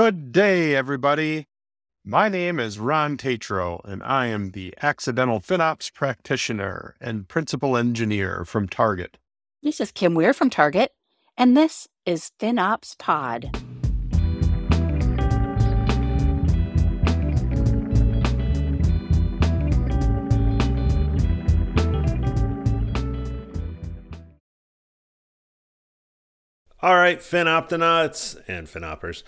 Good day, everybody. My name is Ron Tatro, and I am the accidental FinOps practitioner and principal engineer from Target. This is Kim Wier from Target, and this is FinOps Pod. All right, FinOptonauts and FinOppers.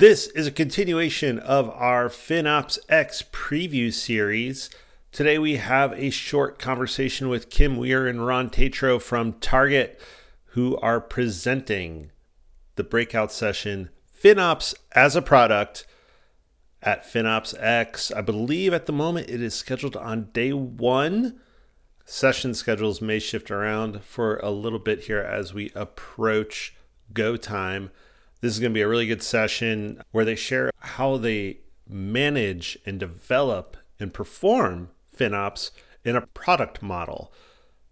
This is a continuation of our FinOps X preview series. Today we have a short conversation with Kim Wier and Ron Tatro from Target, who are presenting the breakout session FinOps as a product at FinOps X. I believe at the moment it is scheduled on day one. Session schedules may shift around for a little bit here as we approach go time. This is going to be a really good session where they share how they manage and develop and perform FinOps in a product model.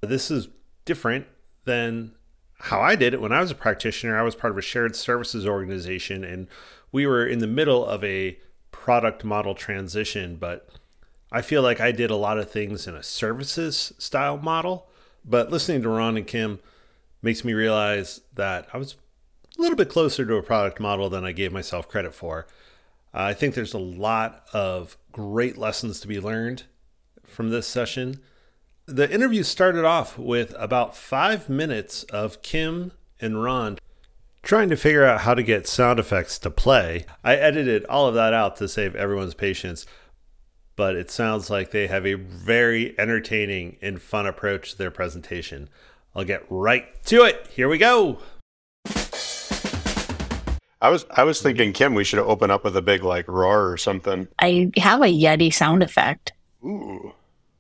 This is different than how I did it when I was a practitioner. I was part of a shared services organization and we were in the middle of a product model transition, but I feel like I did a lot of things in a services style model. But listening to Ron and Kim makes me realize that I was a little bit closer to a product model than I gave myself credit for. Uh, I think there's a lot of great lessons to be learned from this session. The interview started off with about five minutes of Kim and Ron trying to figure out how to get sound effects to play. I edited all of that out to save everyone's patience, but it sounds like they have a very entertaining and fun approach to their presentation. I'll get right to it. Here we go. I was I was thinking, Kim, we should open up with a big like roar or something. I have a Yeti sound effect. Ooh,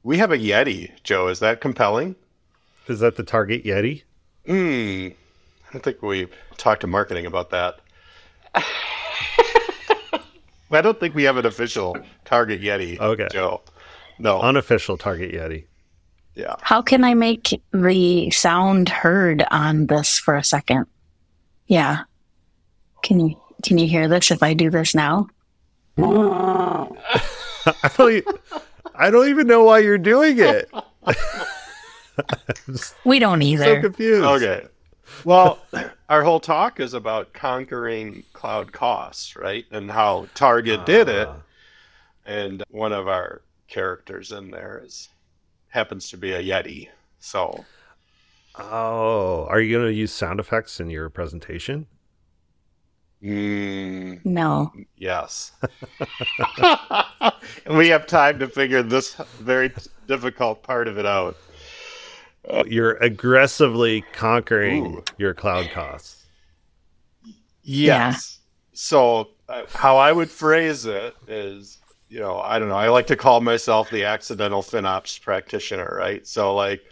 we have a Yeti, Joe. Is that compelling? Is that the Target Yeti? Hmm. I think we talked to marketing about that. I don't think we have an official Target Yeti. Okay. Joe. No. Unofficial Target Yeti. yeah. How can I make the sound heard on this for a second? Yeah. Can you can you hear this if I do this now? I don't, I don't even know why you're doing it. We don't either. so confused. Okay. Well, our whole talk is about conquering cloud costs, right? And how Target did it. Ah. And one of our characters in there is happens to be a Yeti. So Oh, are you going to use sound effects in your presentation? Mm, no. yes. we have time to figure this very difficult part of it out. You're aggressively conquering Ooh. your cloud costs. Yes. So uh, how I would phrase it is, you know, I don't know. I like to call myself the accidental FinOps practitioner, right? So like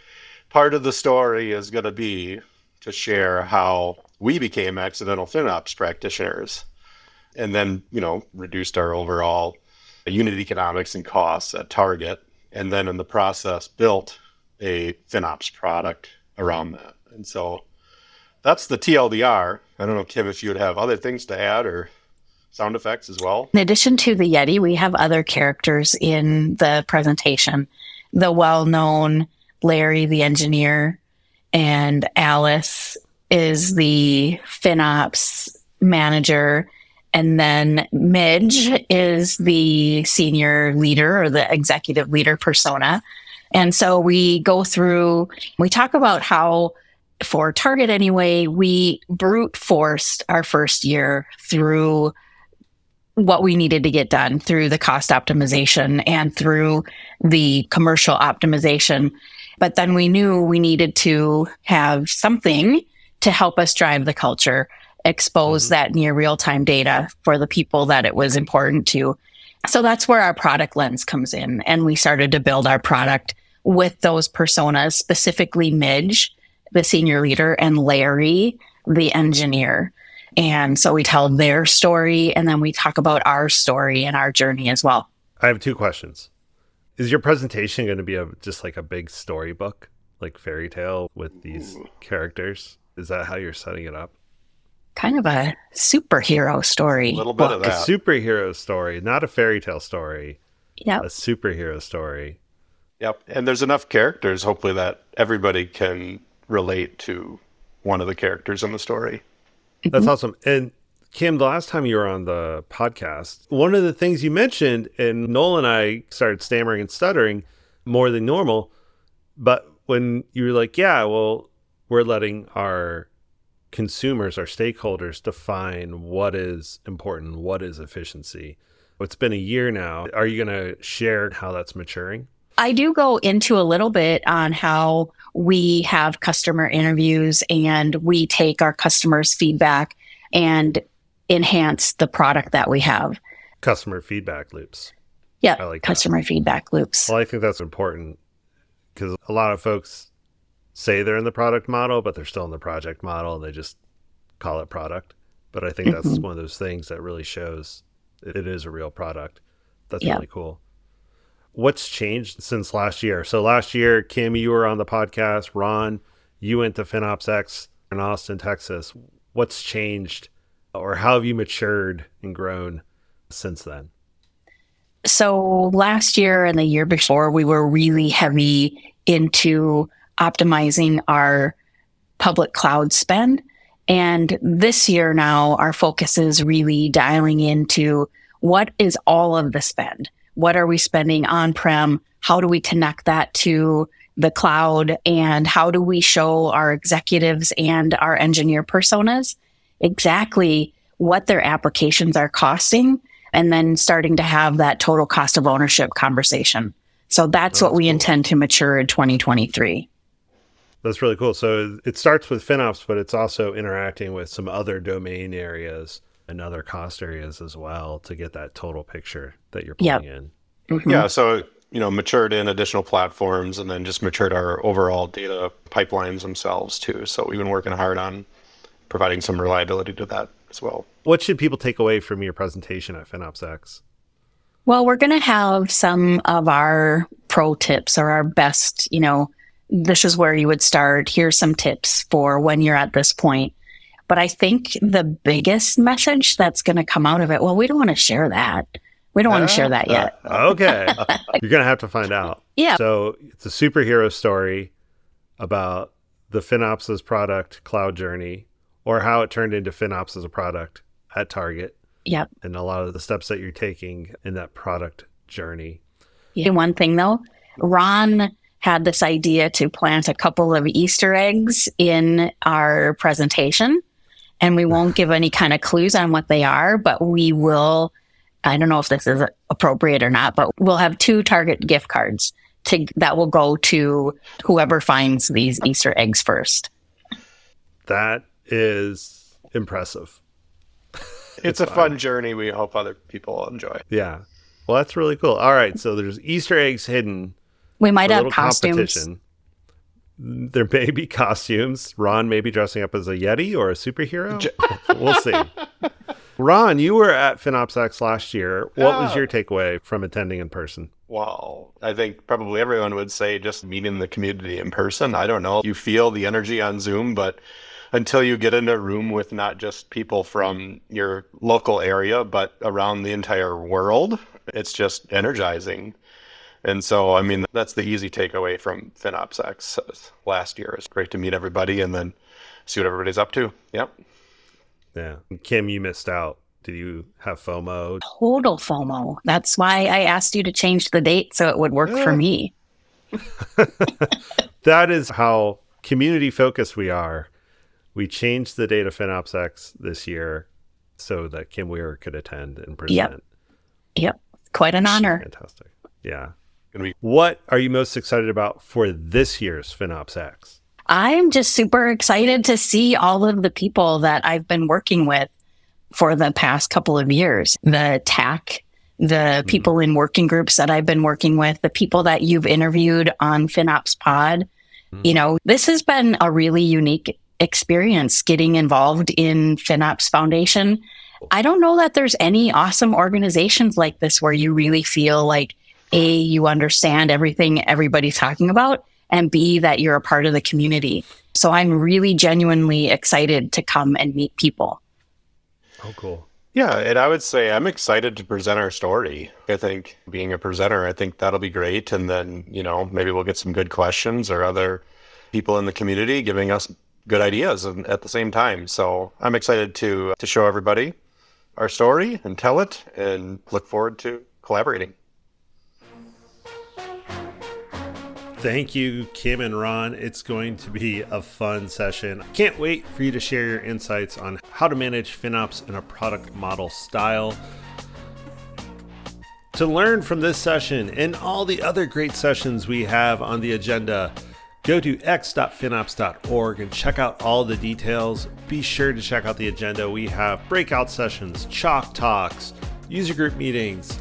part of the story is going to be to share how we became accidental FinOps practitioners and then, you know, reduced our overall unit economics and costs at Target and then in the process built a FinOps product around that. And so that's the TLDR. I don't know, Kim, if you would have other things to add or sound effects as well. In addition to the Yeti, we have other characters in the presentation. The well known Larry, the engineer, and Alice is the FinOps manager. And then Midge is the senior leader or the executive leader persona. And so we go through, we talk about how for Target anyway, we brute forced our first year through what we needed to get done through the cost optimization and through the commercial optimization. But then we knew we needed to have something to help us drive the culture, expose Mhm. that near real time data for the people that it was important to. So that's where our product lens comes in. And we started to build our product with those personas, specifically Midge, the senior leader, and Larry, the engineer. And so we tell their story and then we talk about our story and our journey as well. I have two questions. Is your presentation going to be a just like a big storybook, like fairy tale with these Ooh. characters? Is that how you're setting it up? kind of a superhero story. A little bit of A that. superhero story, not a fairy tale story, Yeah. a superhero story. Yep. And there's enough characters, hopefully, that everybody can relate to one of the characters in the story. That's mm-hmm. awesome. And Kim, the last time you were on the podcast, one of the things you mentioned, and Noel and I started stammering and stuttering more than normal. But when you were like, yeah, well, we're letting our consumers, our stakeholders define what is important, what is efficiency. It's been a year now. Are you going to share how that's maturing? I do go into a little bit on how we have customer interviews and we take our customers' feedback and enhance the product that we have. Customer feedback loops. Yeah, I like that. customer feedback loops. Well, I think that's important because a lot of folks say they're in the product model, but they're still in the project model and they just call it product. But I think that's Mhm. one of those things that really shows it it is a real product. That's Yeah. really cool. What's changed since last year? So last year, Kim, you were on the podcast. Ron, you went to FinOps X in Austin, Texas. What's changed or how have you matured and grown since then? So last year and the year before, we were really heavy into optimizing our public cloud spend. And this year now, our focus is really dialing into what is all of the spend? What are we spending on prem? How do we connect that to the cloud? And how do we show our executives and our engineer personas exactly what their applications are costing? And then starting to have that total cost of ownership conversation. So that's what we cool. intend to mature in 2023. That's really cool. So it starts with FinOps, but it's also interacting with some other domain areas and other cost areas as well to get that total picture that you're Yep. pulling in. Mhm. Yeah. So, you know, matured in additional platforms and then just matured our overall data pipelines themselves too. So we've been working hard on providing some reliability to that as well. What should people take away from your presentation at FinOpsX? Well, we're going to have some of our pro tips or our best, you know, this is where you would start. Here's some tips for when you're at this point. But I think the biggest message that's going to come out of it, well, we don't want to share that. We don't want to share that yet. Uh, okay. you're going to have to find out. Yeah. So it's a superhero story about the FinOps' product, Cloud Journey, or how it turned into FinOps as a product at Target Yep. and a lot of the steps that you're taking in that product journey. Yeah. One thing though, Ron had this idea to plant a couple of Easter eggs in our presentation. And we won't give any kind of clues on what they are, but we will. I don't know if this is appropriate or not, but we'll have two Target gift cards to, that will go to whoever finds these Easter eggs first. That is impressive. It's, a fun journey we hope other people enjoy. Yeah. Well, that's really cool. All right. So there's Easter eggs hidden. We might have costumes. There may be costumes. Ron may be dressing up as a Yeti or a superhero. We'll see. Ron, you were at FinOps X last year. What was your takeaway from attending in person? Well, I think probably everyone would say just meeting the community in person. I don't know. You feel the energy on Zoom, but until you get in a room with not just people from your local area, but around the entire world, it's just energizing. And so, I mean, that's the easy takeaway from FinOps X last year. It's great to meet everybody and then see what everybody's up to. Yep. Yeah. Kim, you missed out. Did you have FOMO? Total FOMO. That's why I asked you to change the date so it would work for me. That is how community focused we are. We changed the date of FinOps X this year so that Kim Wier could attend and present. Yep. Yep. Quite an honor. Fantastic. Yeah. Gonna be- What are you most excited about for this year's FinOps X? I'm just super excited to see all of the people that I've been working with for the past couple of years. The TAC, the mm-hmm. people in working groups that I've been working with, the people that you've interviewed on FinOps Pod. Mm-hmm. You know, this has been a really unique experience getting involved in FinOps Foundation. I don't know that there's any awesome organizations like this where you really feel like A, you understand everything everybody's talking about, and B, that you're a part of the community. So I'm really genuinely excited to come and meet people. Oh, cool. Yeah, and I would say I'm excited to present our story. I think being a presenter, I think that'll be great. And then, you know, maybe we'll get some good questions or other people in the community giving us good ideas at the same time. So I'm excited to to show everybody our story and tell it and look forward to collaborating. Thank you, Kim and Ron. It's going to be a fun session. Can't wait for you to share your insights on how to manage FinOps in a product model style. To learn from this session and all the other great sessions we have on the agenda, go to x.finops.org and check out all the details. Be sure to check out the agenda. We have breakout sessions, chalk talks, user group meetings,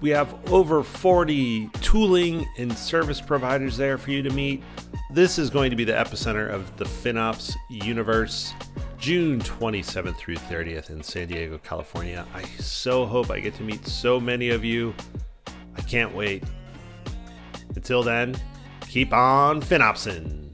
we have over 40 tooling and service providers there for you to meet. This is going to be the epicenter of the FinOps universe, June 27th through 30th in San Diego, California. I so hope I get to meet so many of you. I can't wait. Until then, keep on FinOpsing.